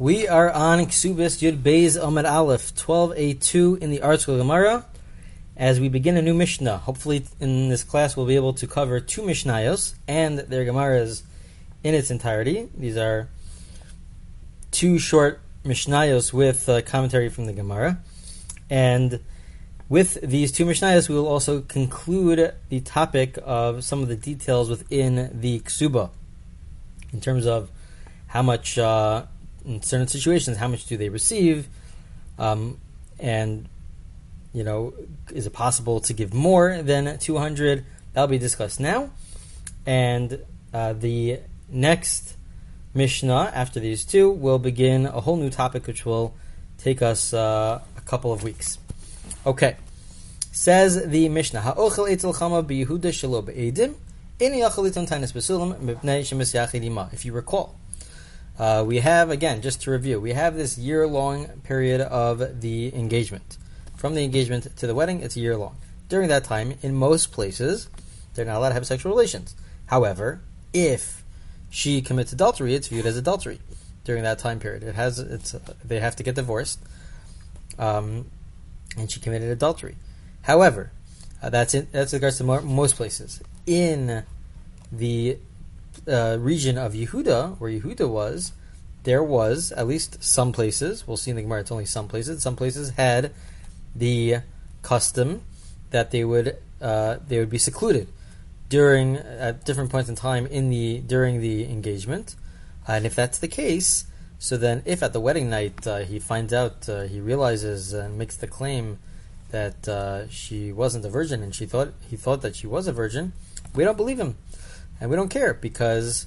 We are on Ksubos Yud Beis Amid Aleph 12a2 in the ArtScroll Gemara as we begin a new Mishnah. Hopefully, in this class, we'll be able to cover two Mishnayos and their Gemaras in its entirety. These are two short Mishnayos with uh, commentary from the Gemara. And with these two Mishnayos, we will also conclude the topic of some of the details within the Ksuba in terms of how much. Uh, in certain situations, how much do they receive? Um, and, you know, is it possible to give more than 200? That'll be discussed now. And uh, the next Mishnah after these two will begin a whole new topic which will take us uh, a couple of weeks. Okay. Says the Mishnah, Ha'ochel etzel chama biyehuda shelo be'edim, if you recall, uh, we have, again, just to review, we have this year long period of the engagement. From the engagement to the wedding, it's a year long. During that time, in most places, they're not allowed to have sexual relations. However, if she commits adultery, it's viewed as adultery during that time period. It has it's they have to get divorced, um, and she committed adultery. However, uh, that's in, that's regards to most places. In the uh, region of Yehuda, where Yehuda was, there was at least some places. We'll see in the Gemara. It's only some places. Some places had the custom that they would uh, they would be secluded during at different points in time in the during the engagement. and if that's the case, so then if at the wedding night uh, he finds out, uh, he realizes and makes the claim that uh, she wasn't a virgin and she thought he thought that she was a virgin, we don't believe him and we don't care because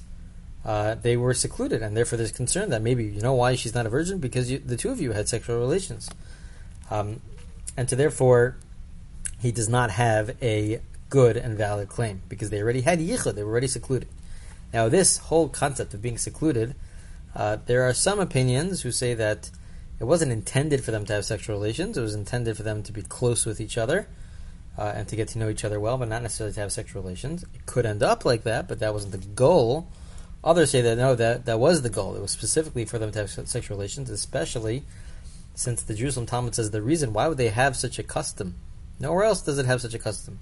uh, they were secluded, and therefore there's concern that maybe you know why she's not a virgin because you, the two of you had sexual relations, um, and so therefore he does not have a good and valid claim because they already had yichud, they were already secluded. Now this whole concept of being secluded, uh, there are some opinions who say that it wasn't intended for them to have sexual relations; it was intended for them to be close with each other uh, and to get to know each other well, but not necessarily to have sexual relations. It could end up like that, but that wasn't the goal. Others say that no, that that was the goal. It was specifically for them to have sexual relations, especially since the Jerusalem Talmud says the reason why would they have such a custom? Nowhere else does it have such a custom.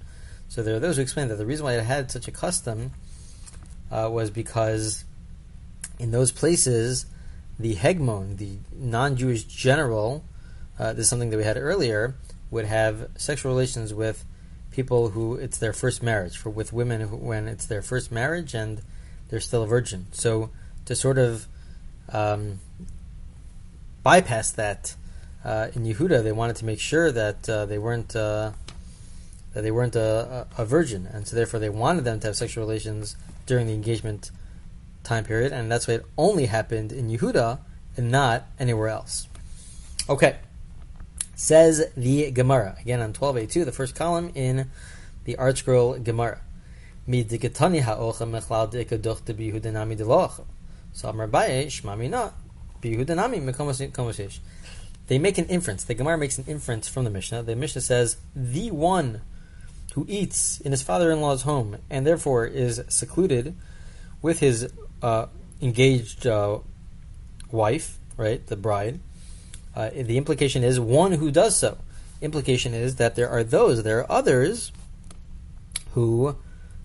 So there are those who explain that the reason why it had such a custom uh, was because in those places, the hegemon, the non-Jewish general, uh, this is something that we had earlier, would have sexual relations with people who it's their first marriage, for with women who, when it's their first marriage and they're still a virgin. So to sort of um, bypass that uh, in Yehuda, they wanted to make sure that uh, they weren't uh, that they weren't a, a, virgin, and so therefore they wanted them to have sexual relations during the engagement time period, and that's why it only happened in Yehuda and not anywhere else. Okay. Says the Gemara, again on 12a2, the first column in the ArtScroll Gemara. Dikadoch de delocha. So Amar shmami mekomoshesh. They make an inference. The Gemara makes an inference from the Mishnah. The Mishnah says, the one who eats in his father-in-law's home and therefore is secluded with his uh, engaged uh, wife, right, the bride, uh, the implication is one who does so. Implication is that there are those, there are others who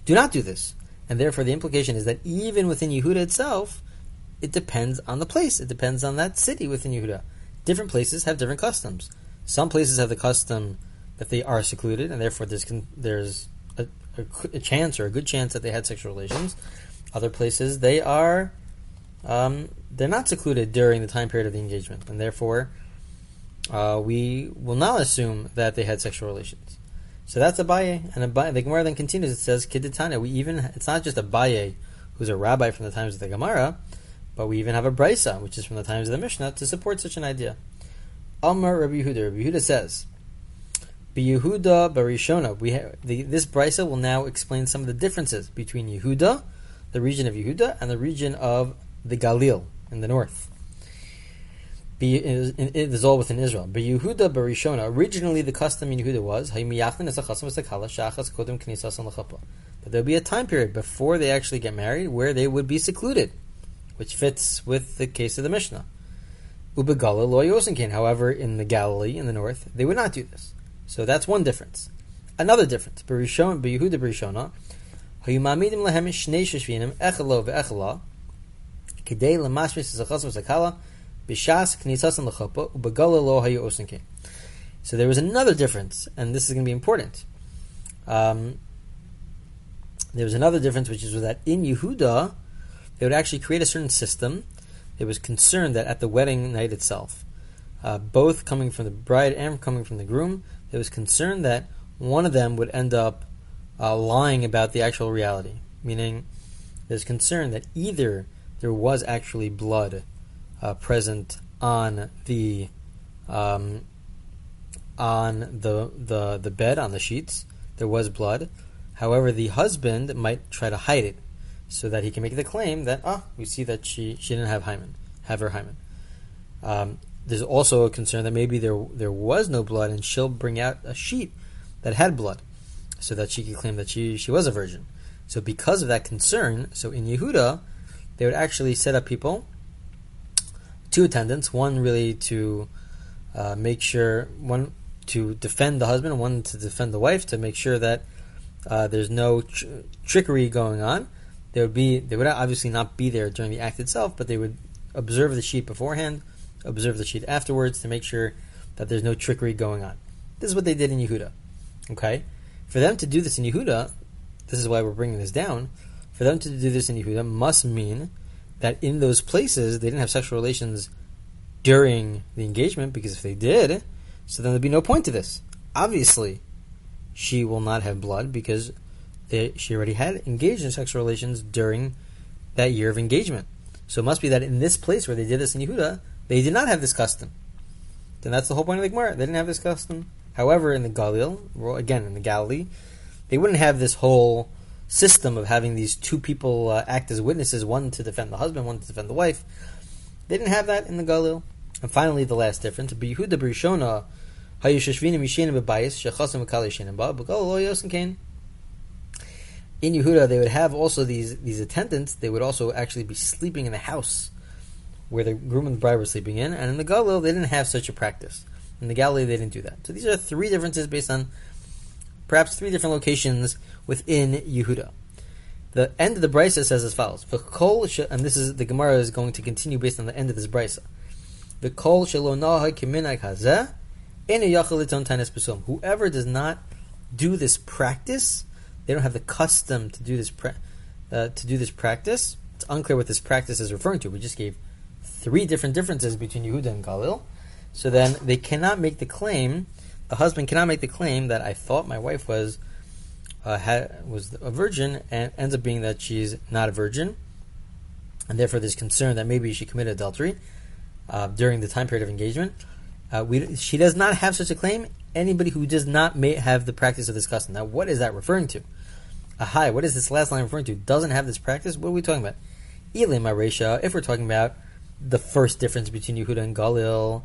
do not do this. And therefore, the implication is that even within Yehuda itself, it depends on the place. It depends on that city within Yehuda. Different places have different customs. Some places have the custom that they are secluded, and therefore there's there's a, a, a chance or a good chance that they had sexual relations. Other places they are um, they're not secluded during the time period of the engagement, and therefore uh, we will not assume that they had sexual relations. So that's Abaye, and Abaye, the Gemara then continues. It says Kidditana. We even it's not just Abaye, who's a rabbi from the times of the Gemara, but we even have a Brisa, which is from the times of the Mishnah, to support such an idea. Amar Rabbi Yehuda. Rabbi Yehuda says, Yehuda Barishona." We have, the, this Brisa will now explain some of the differences between Yehuda, the region of Yehuda, and the region of the Galil in the north. It is all within Israel. But Yehuda Barishona, originally the custom in Yehuda was that there would be a time period before they actually get married where they would be secluded, which fits with the case of the Mishnah. Ubegala lo yosinkin. However, in the Galilee, in the north, they would not do this. So that's one difference. Another difference. Beyehuda Berishona, hayumamidim lehem shnei sheshvinim echelo ve'echela kidei lemashmis zachas lechopa ubegala lo. So there was another difference, and this is going to be important. Um, there was another difference, which is that in Yehuda, they would actually create a certain system there was concern that at the wedding night itself, uh, both coming from the bride and coming from the groom, there was concern that one of them would end up uh, lying about the actual reality. Meaning, there's concern that either there was actually blood uh, present on the um, on the, the the bed on the sheets. There was blood. However, the husband might try to hide it so that he can make the claim that ah, we see that she, she didn't have hymen, have her hymen. Um, there's also a concern that maybe there there was no blood, and she'll bring out a sheet that had blood, so that she could claim that she she was a virgin. So because of that concern, so in Yehuda, they would actually set up people, two attendants, one really to uh, make sure one to defend the husband, one to defend the wife, to make sure that uh, there's no tr- trickery going on, they would be they would obviously not be there during the act itself, but they would observe the sheet beforehand, observe the sheet afterwards to make sure that there's no trickery going on. This is what they did in Yehuda. Okay, for them to do this in Yehuda, this is why we're bringing this down. For them to do this in Yehuda must mean that in those places they didn't have sexual relations during the engagement, because if they did, so then there'd be no point to this. Obviously, she will not have blood because they, she already had engaged in sexual relations during that year of engagement. So it must be that in this place where they did this in Yehuda, they did not have this custom. Then that's the whole point of the Gemara. They didn't have this custom. However, in the Galil, again in the Galilee, they wouldn't have this whole system of having these two people uh, act as witnesses, one to defend the husband, one to defend the wife. They didn't have that in the Galil. And finally, the last difference: Brishona, in Yehuda, they would have also these these attendants. They would also actually be sleeping in the house where the groom and the bride were sleeping in. And in the Galil, they didn't have such a practice. In the Galilee, they didn't do that. So these are three differences based on perhaps three different locations within Yehuda. The end of the brisa says as follows: and this is the Gemara is going to continue based on the end of this brisa. The kol shalonaha kiminag hazeh Whoever does not do this practice they don't have the custom to do this pra- uh, to do this practice. It's unclear what this practice is referring to. We just gave three different differences between Yehuda and Galil. So then they cannot make the claim. The husband cannot make the claim that I thought my wife was uh, had, was a virgin, and ends up being that she's not a virgin, and therefore there's concern that maybe she committed adultery uh, during the time period of engagement. Uh, we, she does not have such a claim. Anybody who does not may have the practice of this custom. Now, what is that referring to? Ahai, what is this last line referring to? Doesn't have this practice? What are we talking about? Elim Aresha, if we're talking about the first difference between Yehuda and Galil,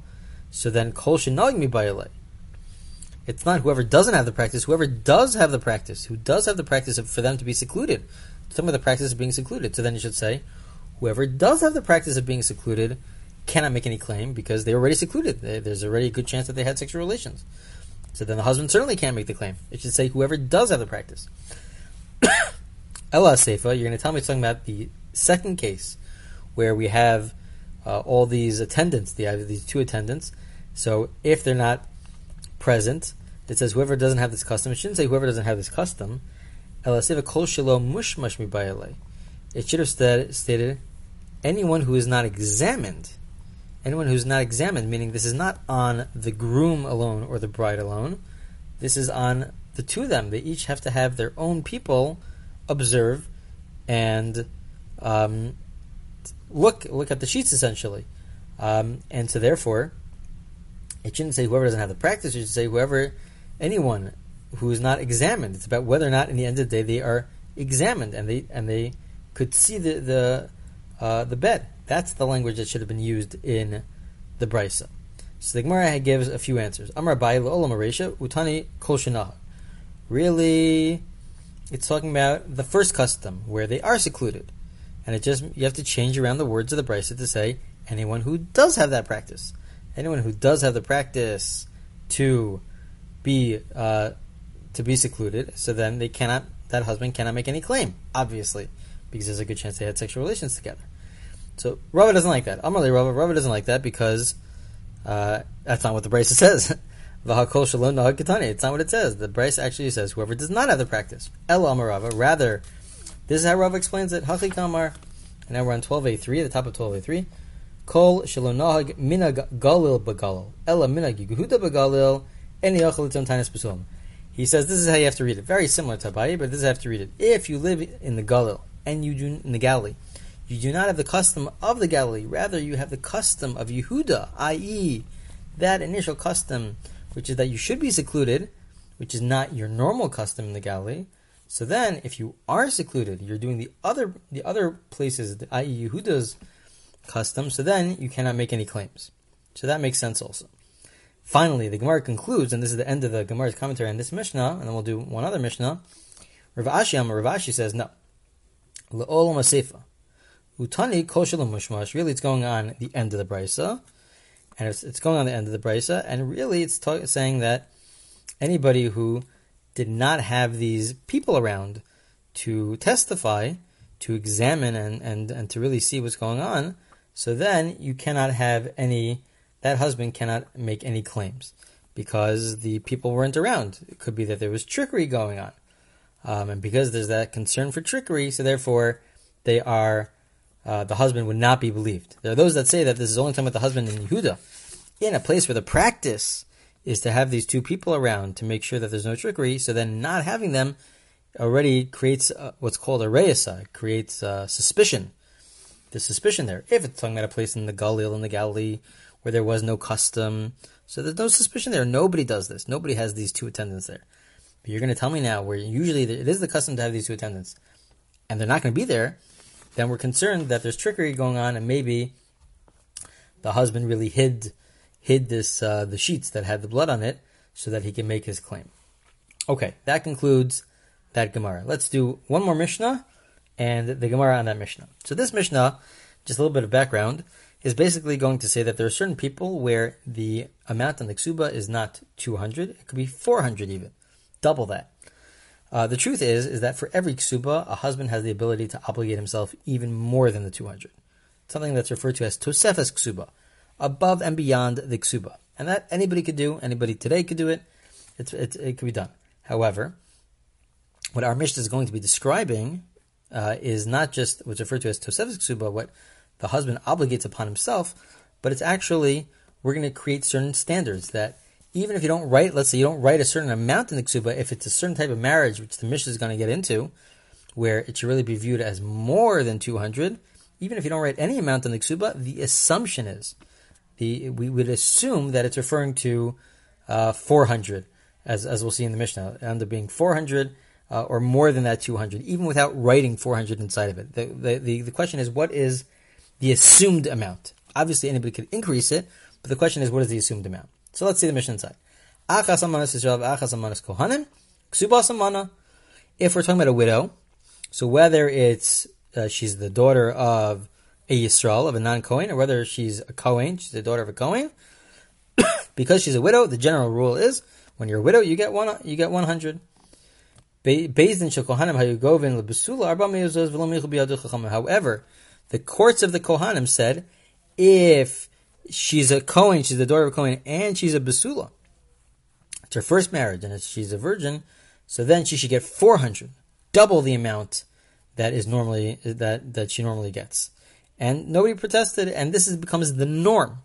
so then Kol Shenag Mi It's not whoever doesn't have the practice, whoever does have the practice, who does have the practice of, for them to be secluded. Some of the practice of being secluded. So then you should say, whoever does have the practice of being secluded cannot make any claim because they're already secluded. There's already a good chance that they had sexual relations. So then the husband certainly can't make the claim. It should say whoever does have the practice. Ella Seifa, you're going to tell me something about the second case where we have uh, all these attendants, the, these two attendants. So if they're not present, it says whoever doesn't have this custom. It shouldn't say whoever doesn't have this custom. It should have stated anyone who is not examined. Anyone who's not examined, meaning this is not on the groom alone or the bride alone. This is on the two of them. They each have to have their own people observe and um, look look at the sheets essentially. Um, and so therefore, it shouldn't say whoever doesn't have the practice. It should say whoever, anyone who is not examined. It's about whether or not, in the end of the day, they are examined and they and they could see the the uh, the bed. That's the language that should have been used in the brisa. So the Gemara gives a few answers. Amar Utani Kol Really, it's talking about the first custom where they are secluded, and it just you have to change around the words of the brisa to say anyone who does have that practice, anyone who does have the practice to be uh, to be secluded, so then they cannot that husband cannot make any claim, obviously, because there's a good chance they had sexual relations together. So Rava doesn't like that. Amarle Rava, Rava doesn't like that because uh, that's not what the Brisa says. V'hakol shalom nahag katani. It's not what it says. The Brisa actually says whoever does not have the practice. El Rava. Rather, this is how Rava explains it. Hachi kamar. And now we're on 12a3, the top of 12a3. Kol nahag minag galil begalil. Ella minag yehuda begalil. Any achal tanis besulam. He says this is how you have to read it. Very similar to Abaye, but this is how you have to read it. If you live in the Galil and you do in the Galilee, you do not have the custom of the Galilee. Rather, you have the custom of Yehuda, i.e., that initial custom, which is that you should be secluded, which is not your normal custom in the Galilee. So then, if you are secluded, you're doing the other the other places, i.e., Yehuda's custom. So then, you cannot make any claims. So that makes sense also. Finally, the Gemara concludes, and this is the end of the Gemara's commentary on this Mishnah, and then we'll do one other Mishnah. Rav Ashi Rav Ashi says no. Le'olam Asefa. Utani koshelam mushmash. Really, it's going on the end of the brisa, and it's, it's going on the end of the brisa, and really, it's ta- saying that anybody who did not have these people around to testify, to examine, and, and, and to really see what's going on, so then you cannot have any. That husband cannot make any claims because the people weren't around. It could be that there was trickery going on, um, and because there's that concern for trickery, so therefore they are uh, the husband would not be believed. There are those that say that this is only time with the husband in Yehuda, in a place where the practice is to have these two people around to make sure that there's no trickery. So then, not having them already creates uh, what's called a reyesa, creates uh, suspicion. The suspicion there. If it's talking about a place in the Galil in the Galilee where there was no custom, so there's no suspicion there. Nobody does this. Nobody has these two attendants there. But you're going to tell me now where usually it is the custom to have these two attendants, and they're not going to be there then we're concerned that there's trickery going on, and maybe the husband really hid hid this uh, the sheets that had the blood on it so that he can make his claim. Okay, that concludes that Gemara. Let's do one more Mishnah and the Gemara on that Mishnah. So this Mishnah, just a little bit of background, is basically going to say that there are certain people where the amount on the ksuba is not 200, it could be 400 even, double that. Uh, the truth is, is that for every ksuba, a husband has the ability to obligate himself even more than the 200. Something that's referred to as tosefes ksuba, above and beyond the ksuba. And that anybody could do, anybody today could do it, it's, it's, it could be done. However, what our Mishnah is going to be describing uh, is not just what's referred to as tosefes ksuba, what the husband obligates upon himself, but it's actually, we're going to create certain standards that even if you don't write, let's say you don't write a certain amount in the ksuba, if it's a certain type of marriage, which the Mishnah is going to get into, where it should really be viewed as more than 200, even if you don't write any amount in the ksuba, the assumption is, the we would assume that it's referring to uh, 400, as, as we'll see in the Mishnah, end up being 400 uh, or more than that 200, even without writing 400 inside of it. The, the, the, the question is, what is the assumed amount? Obviously, anybody could increase it, but the question is, what is the assumed amount? So let's see the Mishnah inside. If we're talking about a widow, so whether it's uh, she's the daughter of a Yisrael, of a non-Kohen, or whether she's a Kohen, she's the daughter of a Kohen, because she's a widow, the general rule is when you're a widow, you get one, you get one hundred. However, the courts of the Kohanim said, if she's a Kohen, she's the daughter of a Kohen, and she's a Basula. It's her first marriage, and she's a virgin, so then she should get 400, double the amount that is normally that that she normally gets. And nobody protested, and this is, becomes the norm.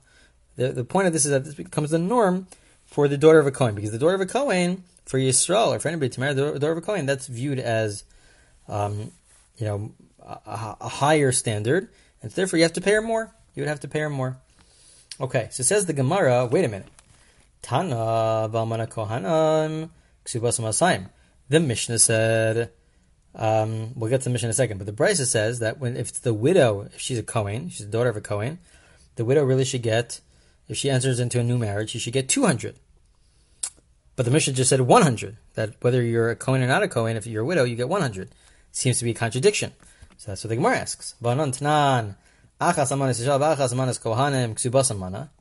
The, the point of this is that this becomes the norm for the daughter of a Kohen, because the daughter of a Kohen, for Yisrael, or for anybody to marry the daughter of a Kohen, that's viewed as, um, you know, a, a higher standard, and therefore you have to pay her more. You would have to pay her more. Okay, so it says the Gemara, wait a minute. Tana Valmana Kohanam Ksubas. The Mishnah said, um, we'll get to the Mishnah in a second, but the Brisa says that when if the widow, if she's a Kohen, she's the daughter of a Kohen, the widow really should get, if she enters into a new marriage, she should get 200. But the Mishnah just said 100, that whether you're a Kohen or not a Kohen, if you're a widow, you get 100. Seems to be a contradiction. So that's what the Gemara asks.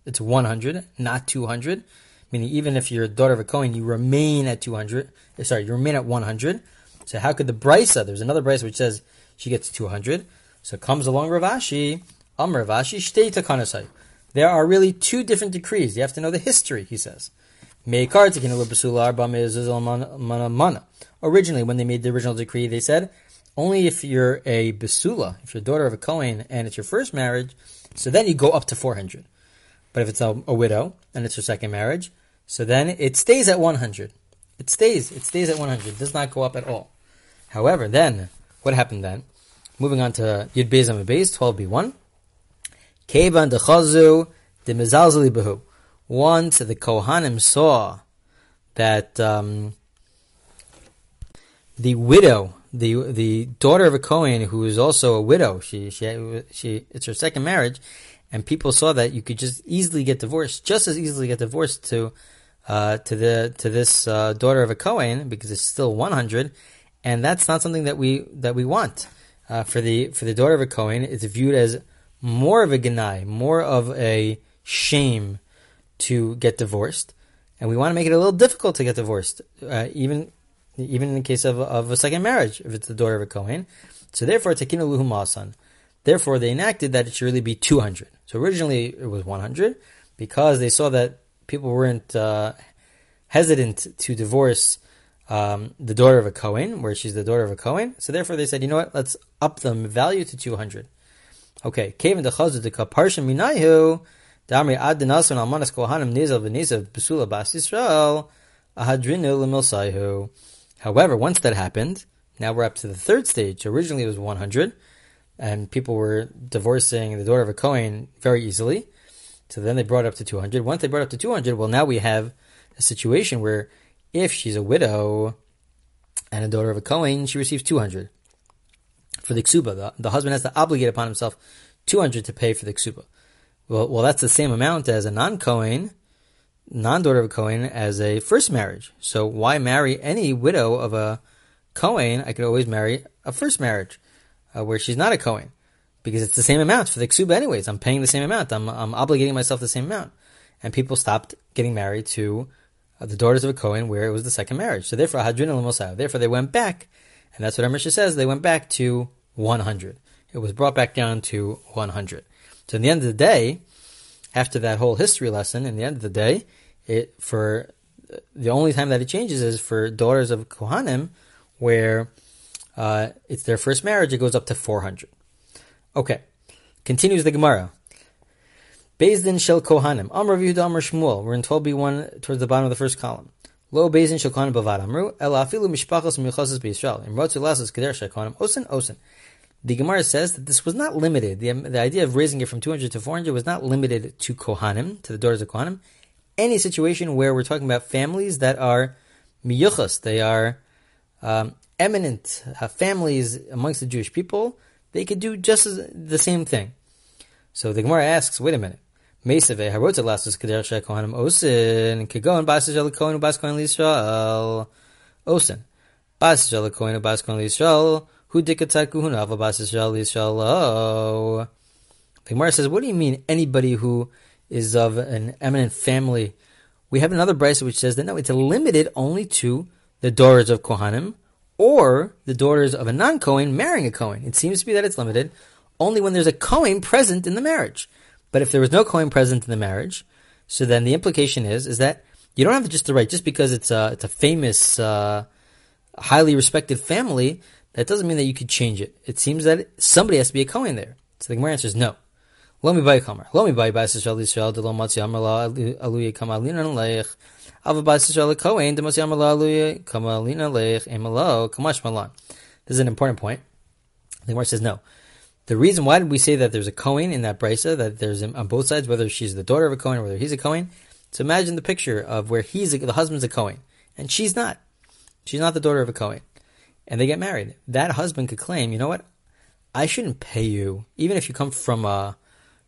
It's 100, not 200. Meaning, even if you're a daughter of a Kohen, you remain at 200. eh, Sorry, you remain at 100. So how could the Brisa, there's another Brisa which says she gets 200. So comes along Rav Ashi, Am Rav Ashi, shtei takanasai. There are really two different decrees. You have to know the history, he says. Originally, when they made the original decree, they said, only if you're a basula, if you're a daughter of a Kohen, and it's your first marriage, so then you go up to 400. But if it's a, a widow, and it's her second marriage, so then it stays at 100. It stays. It stays at 100. It does not go up at all. However, then, what happened then? Moving on to Yud Beis Amid Beis, 12b1. Kevan dechazu de mezalzali behu. Once the Kohanim saw that um, the widow, the the daughter of a Kohen who is also a widow, she she she it's her second marriage, and people saw that you could just easily get divorced, just as easily get divorced to uh, to the to this uh, daughter of a Kohen because it's still 100, and that's not something that we that we want uh, for the for the daughter of a Kohen. It's viewed as more of a ganai, more of a shame to get divorced, and we want to make it a little difficult to get divorced, uh, even even in the case of of a second marriage, if it's the daughter of a Kohen. So therefore, tekinu luhu masan. Therefore, they enacted that it should really be 200. So originally it was 100 because they saw that people weren't uh, hesitant to divorce um, the daughter of a Kohen, where she's the daughter of a Kohen. So therefore, they said, you know what? Let's up the value to 200. Okay, Kevin the Chazud the Kaparsha Minayu, Ad Kohanim Nizal Venizav Besula Bas Yisrael, Ahadrinu. However, once that happened, now we're up to the third stage. Originally it was 100, and people were divorcing the daughter of a Kohen very easily. So then they brought it up to 200. Once they brought it up to 200, well, now we have a situation where if she's a widow and a daughter of a Kohen, she receives 200 for the ksuba. The, the husband has to obligate upon himself 200 to pay for the ksuba. Well, well, that's the same amount as a non-Kohen, non-daughter of a Kohen, as a first marriage. So why marry any widow of a Kohen? I could always marry a first marriage uh, where she's not a Kohen because it's the same amount for the ksuba anyways. I'm paying the same amount. I'm, I'm obligating myself the same amount. And people stopped getting married to uh, the daughters of a Kohen where it was the second marriage. So therefore, Hadrin al Therefore, they went back, and that's what our Mishnah says. They went back to 100. It was brought back down to 100. So in the end of the day, after that whole history lesson, in the end of the day, it for the only time that it changes is for daughters of Kohanim, where uh, it's their first marriage. It goes up to 400. Okay, continues the Gemara. Bezdin shel Kohanim. Amr Yehuda Amr Shmuel. We're in 12b1 towards the bottom of the first column. Lo Bezdin shel Kohanim bavad Amru. El afilu mishpachos miyochoses b'Yisrael. Imrotzu lasas keder shel Kohanim. Osen osen. The Gemara says that this was not limited. The, the idea of raising it from 200 to 400 was not limited to Kohanim, to the daughters of Kohanim. Any situation where we're talking about families that are miyuchas, they are um, eminent uh, families amongst the Jewish people, they could do just as, the same thing. So the Gemara asks, wait a minute. Mesave lo. The Gemara says, what do you mean anybody who is of an eminent family? We have another brisa which says that no, it's limited only to the daughters of kohanim or the daughters of a non-Kohen marrying a Kohen. It seems to be that it's limited only when there's a Kohen present in the marriage. But if there was no Kohen present in the marriage, so then the implication is is that you don't have just the right just because it's a it's a famous, uh, highly respected family. That doesn't mean that you could change it. It seems that somebody has to be a Kohen there. So the Gemara answers no. Lo mi bay kamar. Lo mi bay bas Yisrael Yisrael de lo matzi amar la aluya kamalina leich. Ava bas Yisrael Kohen de matzi amar la aluya kamalina leich emalo kamash malan. This is an important point. The Gemara says no. The reason why did we say that there's a Kohen in that brisa, that there's on both sides, whether she's the daughter of a Kohen or whether he's a Kohen? So imagine the picture of where he's a, the husband's a Kohen and she's not. She's not the daughter of a Kohen. And they get married. That husband could claim, you know what? I shouldn't pay you, even if you come from a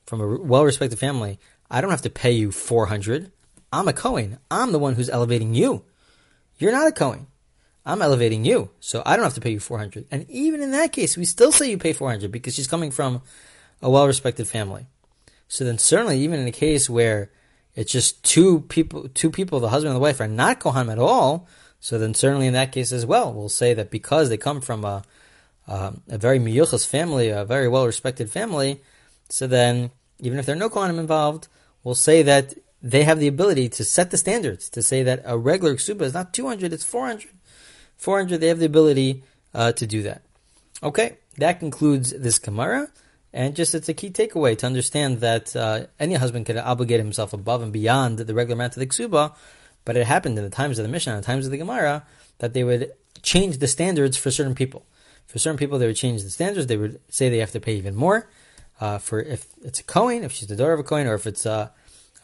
from a well-respected family. I don't have to pay you four hundred. I'm a Cohen. I'm the one who's elevating you. You're not a Cohen. I'm elevating you, so I don't have to pay you 400. And even in that case, we still say you pay 400 because she's coming from a well-respected family. So then, certainly, even in a case where it's just two people, two people, the husband and the wife, are not kohanim at all. So then, certainly in that case as well, we'll say that because they come from a um, a very miyuchas family, a very well-respected family, so then even if there are no kohanim involved, we'll say that they have the ability to set the standards to say that a regular ksuba is not 200, it's 400. 400, they have the ability uh, to do that. Okay, that concludes this Gemara. And just it's a key takeaway to understand that uh, any husband can obligate himself above and beyond the regular amount of the ksuba, but it happened in the times of the Mishnah, in the times of the Gemara, that they would change the standards for certain people. For certain people, they would change the standards. They would say they have to pay even more. Uh, for if it's a Kohen, if she's the daughter of a Kohen, or if it's a,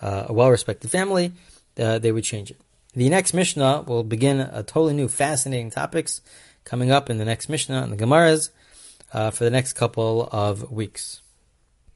a well-respected family, uh, they would change it. The next Mishnah will begin a totally new, fascinating topics coming up in the next Mishnah and the Gemaras uh, for the next couple of weeks.